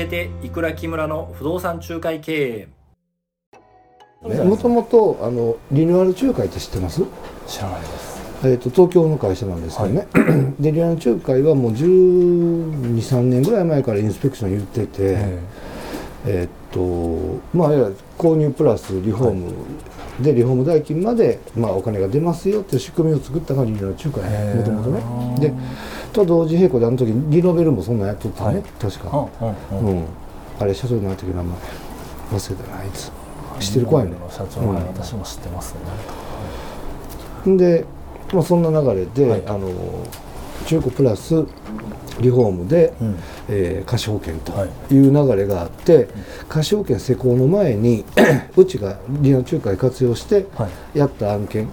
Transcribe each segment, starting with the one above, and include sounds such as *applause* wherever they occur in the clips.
えていくら木村の不動産仲介経営。もともとあのリニューアル仲介って知ってます？知らないです。えー、と東京の会社なんですけどね、はい、でリニューアル仲介はもう1 2 3年ぐらい前からインスペクション言ってて、えっとまあ購入プラスリフォーム、でリフォーム代金まで、まあ、お金が出ますよっていう仕組みを作ったのがリニューアル仲介。もともとね。でと同時並行であの時リノベルもそんなやっとったね、はい、確か、うん、あれ社長になった時名前忘れたなあいつ。知ってる怖いね。社長、うん、私も知ってますね。でまあ、そんな流れで、はい、あの中古プラスリフォームで、うん、えー、貸保険とい。う流れがあって、はい、貸保険施行の前に *clears throat* うちがリア仲介活用してやった案件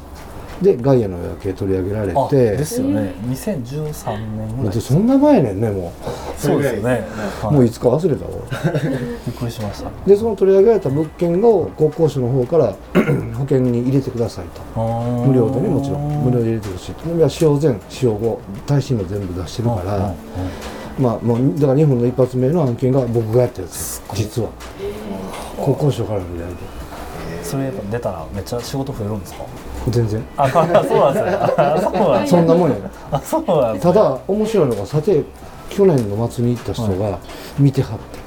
でガイアの夜景取り上げられて。ですよね。2013年ぐらい。そんな前ねねもう。そうですよね、はい、もういつか忘れたわ。*laughs* びっくりしました。でその取り上げられた物件を国交省の方から *clears throat* 保険に入れてくださいと。無料でねもちろん。無料で入れてほしいと。使用前使用後耐震も全部出してるから。まあもうだから日本の一発目の案件が僕がやったやつ実は。国交省からの依頼でそれやっぱ出たらめっちゃ仕事増えるんですか？全然。あそうなんですねそんなもんやあそうなんね、ただ面白いのがさて去年の末に行った人が見てはって、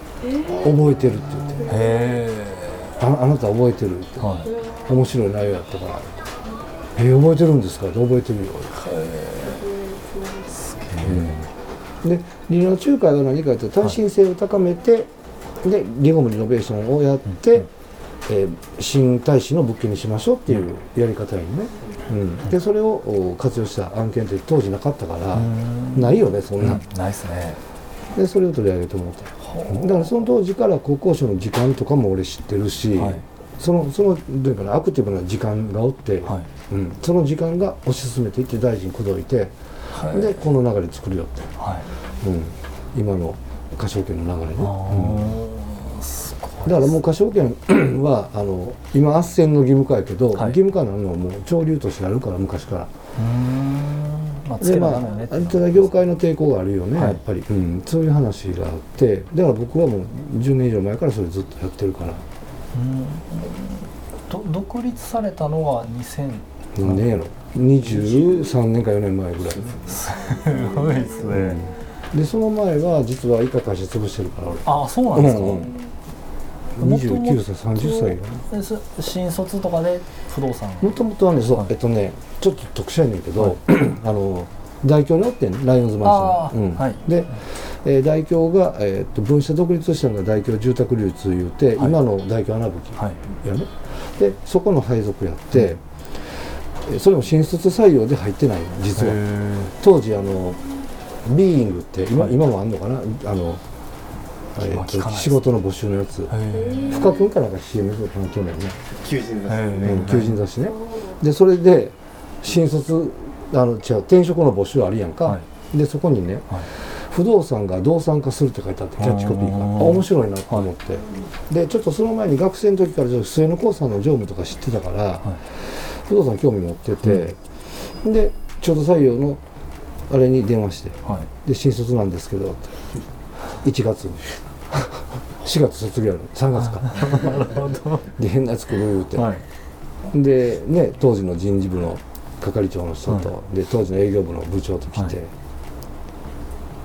覚えてるって言って。へえああなた覚えてるって、はい、面白い内容やったから「えー、覚えてるんですか?」って覚えてるよへえでリノ仲介は何かというと耐震性を高めて、はい、でリフォームリノベーションをやって、うんえー、新大使の物件にしましょうっていうやり方やね、うん、でそれを活用した案件って当時なかったからないよねそんな、うん、ないっすね。でそれを取り上げて思っただからその当時から国交省の時間とかも俺知ってるし、はい、そのそのどういうかなアクティブな時間がおって、はい、うん、その時間が推し進めていって大臣口説いて、はい、でこの流れ作るよって、はい。うん、今の貸証券の流れね。だからもう証券は *clears throat* あの今斡旋の義務化やけど、はい、義務化なのはもう潮流としてあるから昔から。まあ、でまあ、ただ業界の抵抗があるよね、はい、やっぱり、うん、そういう話があってだから僕はもう10年以上前からそれずっとやってるから。うん。独立されたのは2000何年やろ？23年か4年前ぐらい。すごいですね、うん、でその前は実は以下会社潰してるから。ああそうなんですか、うんうん29歳30歳新卒とかで不動産。もともとはねそう、はい、えっとねちょっと特殊やねんけど、はい、*clears throat* あの大京におってんライオンズマンション、うん。はい、で、えー、大京が、えー、っと分社独立したのが大京住宅流通いうて、今の大京穴吹やね、でそこの配属やって、うん、それも新卒採用で入ってない実は。当時あのビーイングって今,、今もあんのかな？あのえー、と仕事の募集のやつ。深君かなんか CM とか去年ね求人雑誌、うん、求人雑誌ね。でそれで新卒あの違う転職の募集あるやんか、はい、でそこにね、はい、不動産が動産化するって書いてあってキャッチコピーが。面白いなと思って、はい、でちょっとその前に学生の時から末野興産の常務とか知ってたから、不動産興味持ってて、うん、でちょうど採用のあれに電話して、で新卒なんですけどって。1月に4月卒業や3月か。なるほどで変なやつ来る言うて、はい、でね当時の人事部の係長の人と、はい、で当時の営業部の部長と来て、はい、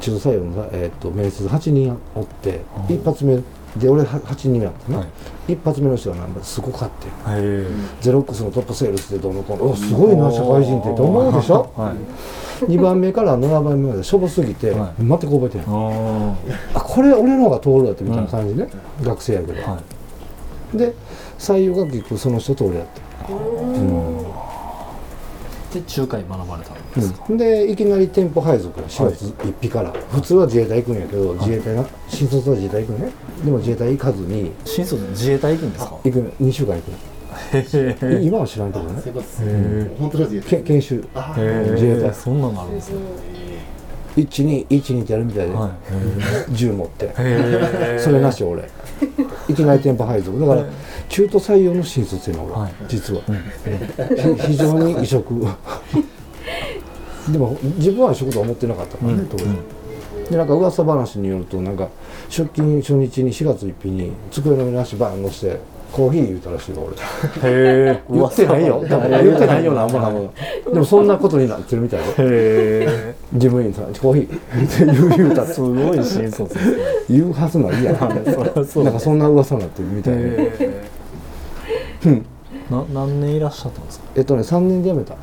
中途採用の、えーと、面接8人おって、一発目で俺8人目やったね、はい、一発目の人がなんかすごかってゼロックスのトップセールスでどうのこうの。おすごいな社会人って。と思うでしょ、はい、*laughs* 2番目から7番目までしょぼすぎて、はい、全く覚えてない。あこれ俺の方が通るだってみたい。な感じね、学生やけど、で採用が結局その人と俺やってうん。で仲介学ばれたんですか、うん、でいきなり店舗配属が4月1日から、はい、普通は自衛隊行くんやけど、自衛隊が新卒は自衛隊行くね。でも自衛隊行かずに。新卒自衛隊行くんですか？行く。2週間行く今は知らん。けどね本当自衛隊研修自衛隊そんなのあるんですね1212 12ってやるみたいで、はい、銃持って。それなし俺。いきなり店舗配属。だから中途採用の新卒やな俺、はい、実は、うん、非常に異色。でも自分は異色とは思ってなかったからね、当時、でなんか噂話によるとなんか出勤初日に4月1日に机の上に足バーン乗せてコーヒー言うたらしいよ俺。へえ *laughs* 言ってないよ。多分言ってないよなんもなんもでもそんなことになってるみたいでへえ事務員さんコーヒー言う言うたら。すごい新卒ですね。言うはずないやん。*laughs* なんかそんな噂になってるみたいでな何年いらっしゃったんですか？えっとね3年で辞めた。へ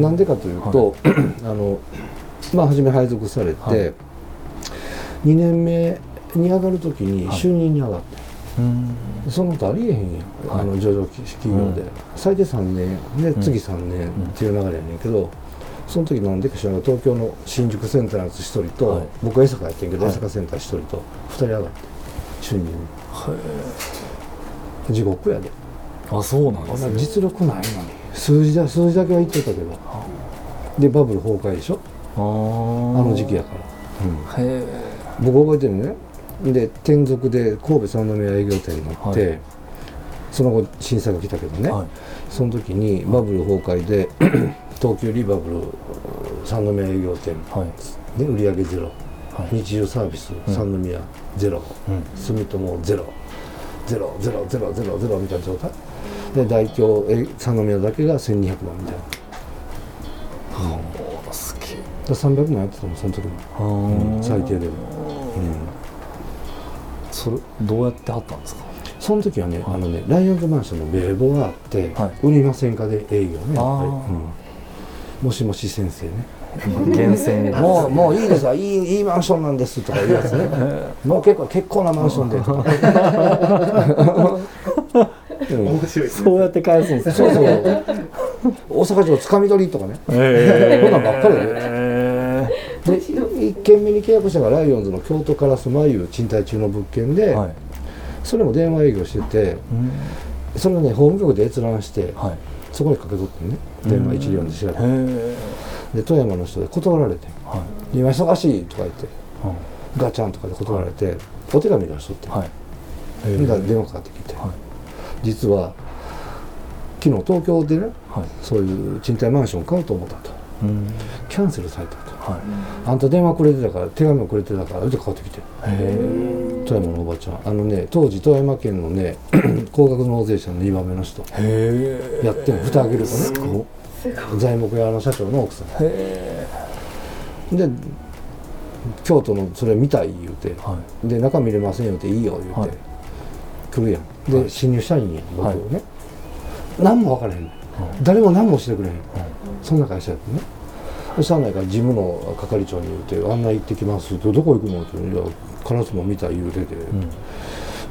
なんでかというと、*clears throat* あのまあ初め配属されて、はい。2年目に上がる時にはい。就任に上がって、うんそのとありえへんやん、はい。あの上場企業で、うん。最低3年でうん。次3年っていう流れやねんけど、その時なんでか知らんけど東京の新宿センターのやつ1人と、はい。僕は江坂やってんけど、はい。江坂センター1人と2人上がって就任に地獄やで。あそうなんですね。実力ないのに。数字だ数字だけは言ってたけど。でバブル崩壊でしょ？あの時期やから、うん。へえ僕覚えてるねで転属で神戸三宮営業店になって、はい。その後震災が来たけどね、はい。その時にバブル崩壊で *clears throat* 東急リバブル三宮営業店はい。で売り上げゼロ、はい。日中サービスうん。三宮ゼロ、うん。住友ゼロ。ゼロゼロゼロゼロゼロみたいな状態。で大京え三宮だけが1200万みたいな。おすげえ。だから300万やってたもんその時も、うん最低でも、うん、それどうやってはったんですか？その時はね、あのねライオンズマンションの名簿があって、は売りませんかで営業ねやっぱり、あー。うん。もしもし先生ね。厳選 *laughs* もうもういいですわいいいいマンションなんですとか言うやつね。*laughs* もう結構結構なマンションでとか、う *laughs* ん面白いそうやって返すんですそうそう。大阪城つかみ取りとかね。へこんなんばっかりでへで1軒目に契約したのがライオンズの京都烏丸いう賃貸中の物件で、えはい。それも電話営業しててうん。それをね法務局で閲覧してはい。そこにかけ取ってね電話一両で調べて。へえで富山の人で断られて。はい「今忙しい」とか言ってうんガチャンとかで断られてお手紙出しとって、はい。ら電話かかってきて、はい。実は昨日東京でねはい。そういう賃貸マンション買おうと思ったと。うん。キャンセルされた。とはい。あんた電話くれてたから手紙もくれてたからそれでかかってきて。へ富山のおばちゃん。あのね当時富山県のね *clears throat* 高額納税者の2番目の人。やってんの。蓋開けるとすね材木屋の社長の奥さん。へで京都のそれ見たい言うて。えはい。で中見れませんよっていいよ言うて、はい。来るやん。で、はい。新入社員やん僕はい。ね、何も分からへん。ねん誰も何もしてくれへん、そんな会社やってねで社内から事務の係長に言うて「案内行ってきます」って「どこ行くの?」って「いや烏丸見たい言うてて、うん。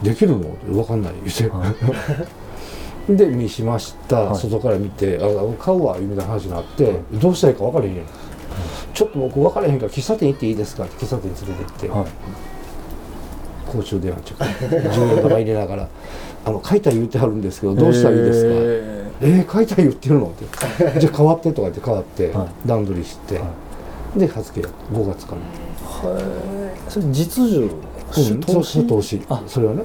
できるの?」って「分かんない」言うて、は *laughs* で見しました、はい。外から見て「あ買うわ」みたいな話になって、どうしたらいいか分からへんやん、ちょっと僕分からへんから喫茶店行っていいですか？って喫茶店に連れて行って、はい。公衆電話中10円玉入れながら「あの買いたい言ってはるんですけどどうしたらいいですか?」へえー、買いたい言ってるの?」って「*laughs* じゃあ変わって」とか言って変わって、は段取りして、はで預けよ5月から。えそれ実需？うん、投資？投資。あ。それはね。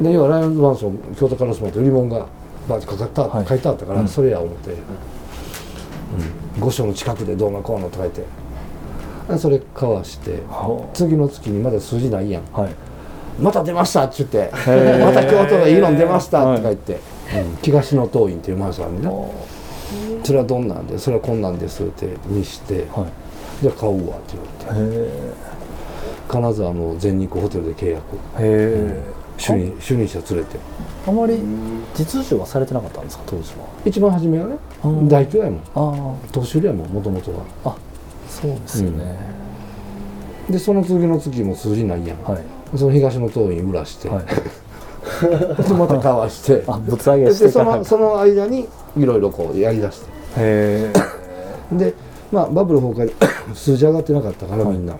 へで要はライオンズマンション京都からスマート売り物がバーってかかった、はい。書いてあったから、うん。それや思って、うん、御所の近くでどうのこうのとか言って。でそれ交わしては次の月にまだ数字ないやん。はい。また出ましたって言って。ー。また京都でいいの出ましたとか言って、うん。東野党員っていうマンションあるんでねそれはどんなんで？それはこんなんですってにしてはい。じゃあ買うわって言われて。へ金沢の全日空ホテルで契約。えへえ主任主任者連れて。あまり実需はされてなかったんですか？当時は。一番初めはねうん。大京やもん。あ年寄りやもんもともとは。ああそうですよね、でその次の月も数字ないやん、はい。その東の党員裏して、はい。でまた交わしてあぶつ上げでしてそのその間にいろいろこうやりだして。へえ。でまあバブル崩壊で *coughs* 数字上がってなかったからみんな、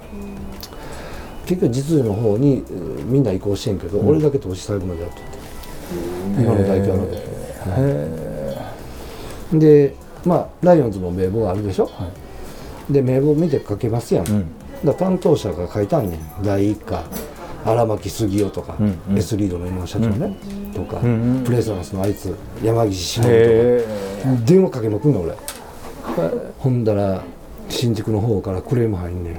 結局実需の方にえーみんな移行してんけど、俺だけ投資最後までやっとって今の大京のへえ。でまあライオンズの名簿があるでしょ、はで名簿見て書けますやん、うん。だ担当者が書いたんねん。第一課荒牧杉夫とか、うんうん。S リードの今の社長ね、とか、うんうん。プレゼンスのあいつ山岸忍とか。へ電話かけまくんの俺。ほんだら新宿の方からクレーム入んねん。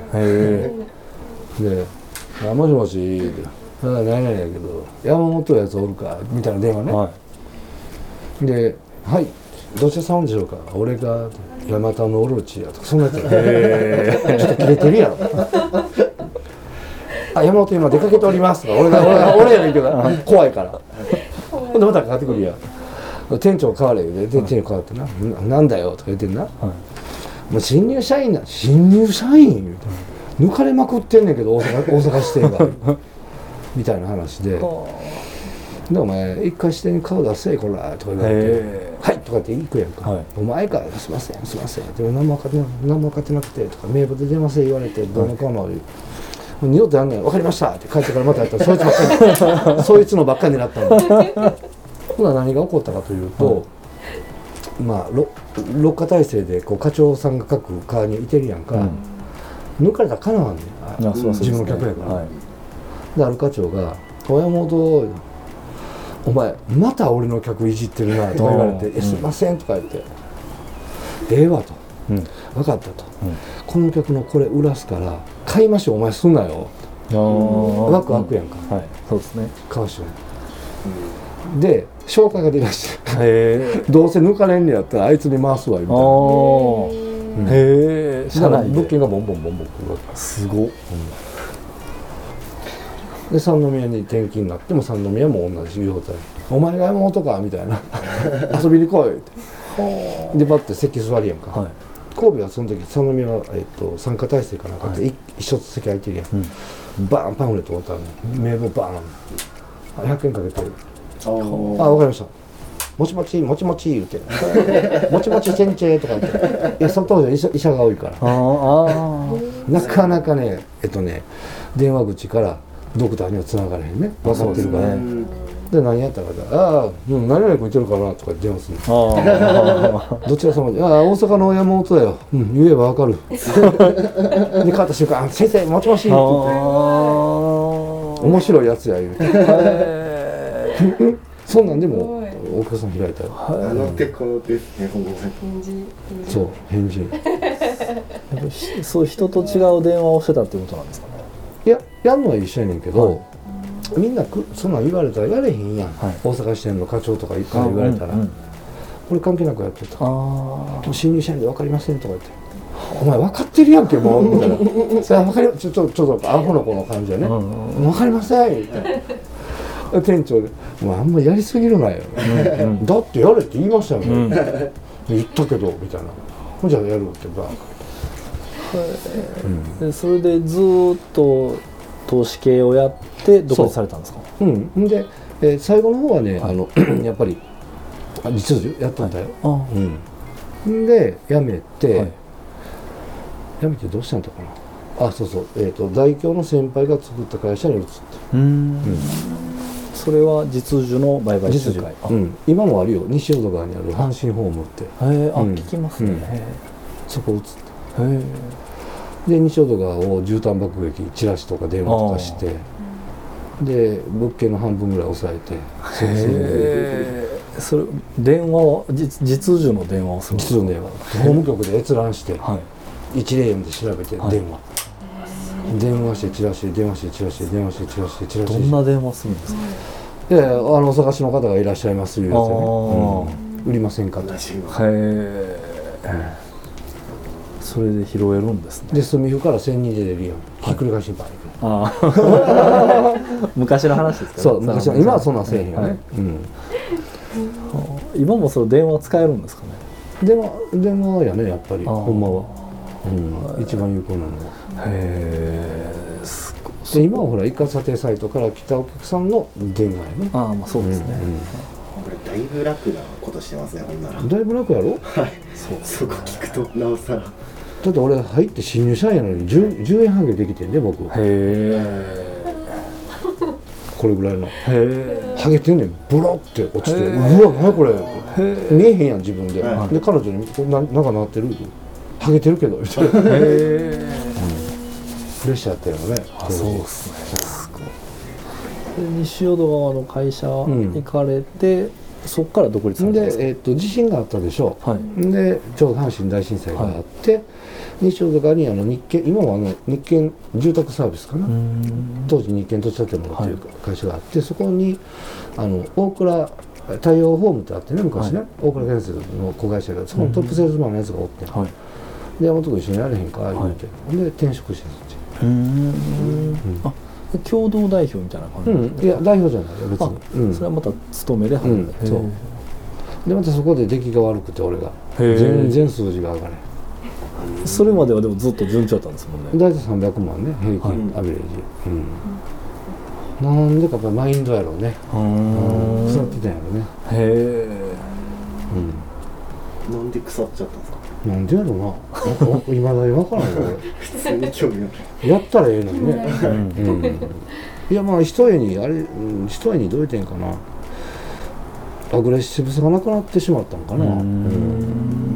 で「あもしもし」って「あ何々やけど山本やつおるか」みたいな電話ね、はい、で「はいどちらさんでしょうか。俺が山田のオロチや」とかそんなやつちょっと切れてるやろあ山本今出かけておりますとか俺が俺が俺やねんけど怖いから。ほんでまたかかってくるやん。店長変われで店長変わってな「なんだよ」とか言ってんな、はい、もう新入社員だ新入社員？抜かれまくってんねんけど大阪 *laughs* 大阪支店が。みたいな話で「でお前一回支店に顔出せこら」とか言われて「はい」とかって行くやんか「はい、お前かすいませんすいません」でも何も分かって何も分かってなくてとか名簿で電話せ言われてどうのこうの、はい二度とやんない。分かりました。って帰ってからまたやった。らそいつばっかり。そいつのばっかりになったの。ほな何が起こったかというと、うん、まあ六課体制でこう課長さんが各課にいてるやんか、うん、抜かれたらかなわんねん、ね、自分の客やから、はい、である課長が「親元お前また俺の客いじってるな」とか言われて「えすいません」とか言って「ええわ」と。うん、分かったと、うん、この客のこれ売らすから買いましょうお前すんなよ。ワクワクやんか、はい。そうですね。買わしよう、で紹介が出まして *laughs* どうせ抜かれんねやったらあいつに回すわみたいな。へえだから物件がボンボンボンボン来るわけ。すごっ、で三宮に転勤になっても三宮も同じ状態「お前が山本か」みたいな「*laughs* 遊びに来い」って。でバッて席座りやんか、はい神戸はその時相宮は、えっと、参加体制かなんかで、はい、一つ席空いてるやん、うん、バーンパンフレット持ったら名簿バーン。100円かけて。ああ分かりました。もちもちもちもち言うて。*laughs* もちもちチェンチェとか言って。いやその当時は医者医者が多いから。なかなかねえっとね電話口からドクターにはつながれへんね。分かってるから、ね、で何やったかああ、うん、何々君いてるかなとか電話する。*laughs* どちら様でああ大阪の山本だよ、うん、言えばわかる。*laughs* で勝った瞬間「先生もちもし」って言って。面白いやつや言うて。*laughs* そんなんでも大倉さん開いたよ。あの手この手ですねそう返事。そう人と違う電話をしてたってことなんですかね。いややるのは一緒やねんけど、はいみんなくそんなん言われたらやれへんやん、はい、大阪支店の課長とかから言われたら、うんうん、これ関係なくやってた。新入社員で分かりませんとか言って。お前分かってるやんけもう。*laughs* みたいな。それ分かりちょっとちょっとアホの子の感じやね、うんうん、分かりません。みたいな。店長で「もうあんまやりすぎるなよ、うんうん、だってやれって言いましたよね、うん、言ったけど」みたいな「ほんじゃやる」ってバー。うん、それでずっと投資系をやって独立されたんですか？う、うん、で、えー、最後の方はね、はい、あの *clears throat* やっぱり実需やったんだよ、はい、うん、で辞めて、はい、辞めてどうしたんだかな。あそうそう、えーと、大京の先輩が作った会社に移ってうん、それは実需の売買実需。うん、今もあるよ。西淀川にある阪神ホームって。へえあ、うん、聞きますね、そこ移ってへえで西淀川を絨毯爆撃チラシとか電話とかしてで物件の半分ぐらい抑えてそれ電話は実実需の電話をする実需の電話。法務局で閲覧して、はい、一例で調べて電話、はい、電話。してチラシ電話してチラシ電話してチラシチラシ。どんな電話するんですか？いやあのお探しの方がいらっしゃいますいうやつね、うん、売りませんかと。へえそれで拾えるんですね。で住みから千人で出るよひっくり返しばああ。*laughs* 昔の話ですか、ね、そう昔の今はそんなせえへんよね、はい。うん、今もその電話使えるんですかね。電話電話やねやっぱり。ほんまは、うん、一番有効なのは。へえ。で今はほら一括査定サイトから来たお客さんの電話やね。ああまあそうですね、うんうん。これだいぶ楽なことしてますねほんなら。だいぶ楽やろ？はい。そう。そこ聞くとなおさらだって俺入って新入社員やのに 10, 10円半減できてんね僕。へえこれぐらいの。へえハゲてんねん。ブロって落ちて。うわ何これ。見えへんやん自分で、はい、で彼女に「ななんかなってる?」ハゲてるけど。みたいなへえ、うん、プレッシャーやったよね。あそうっすね。西淀川の会社行かれて、うんそこから独立で、えーと、地震があったでしょ、はい、でちょうど阪神大震災があって、はい、西大阪にあの日建今はあの日建住宅サービスかな？当時日建土地建物っていう会社があって、はい、そこにあの大倉太陽ホームってあってね昔ね、はい、大倉建設の子会社がそこのトップセールスマンのやつがおって、はい、で山本君一緒にやれへんか言うて、はい、で転職してそっち。うん、あ共同代表みたいな感じ、うん、いや代表じゃないよ別に、うん、それはまた勤めで入る、うん、そう。でまたそこで出来が悪くて俺が。全然数字が上がれそれまではでもずっと順調だったんですもんね。大体300万ね平均、アベレージ、うん。なんでかやっぱマインドやろうね。腐ってたんやろね。へえ、うん、なんで腐っちゃったんですか？なんでやろうないまだに分からんよ普通に興味ある。やったらええのにね、うん、いやまあ一重にあれ、うん、一重にどういう点かな。アグレッシブさがなくなってしまったんかな。うん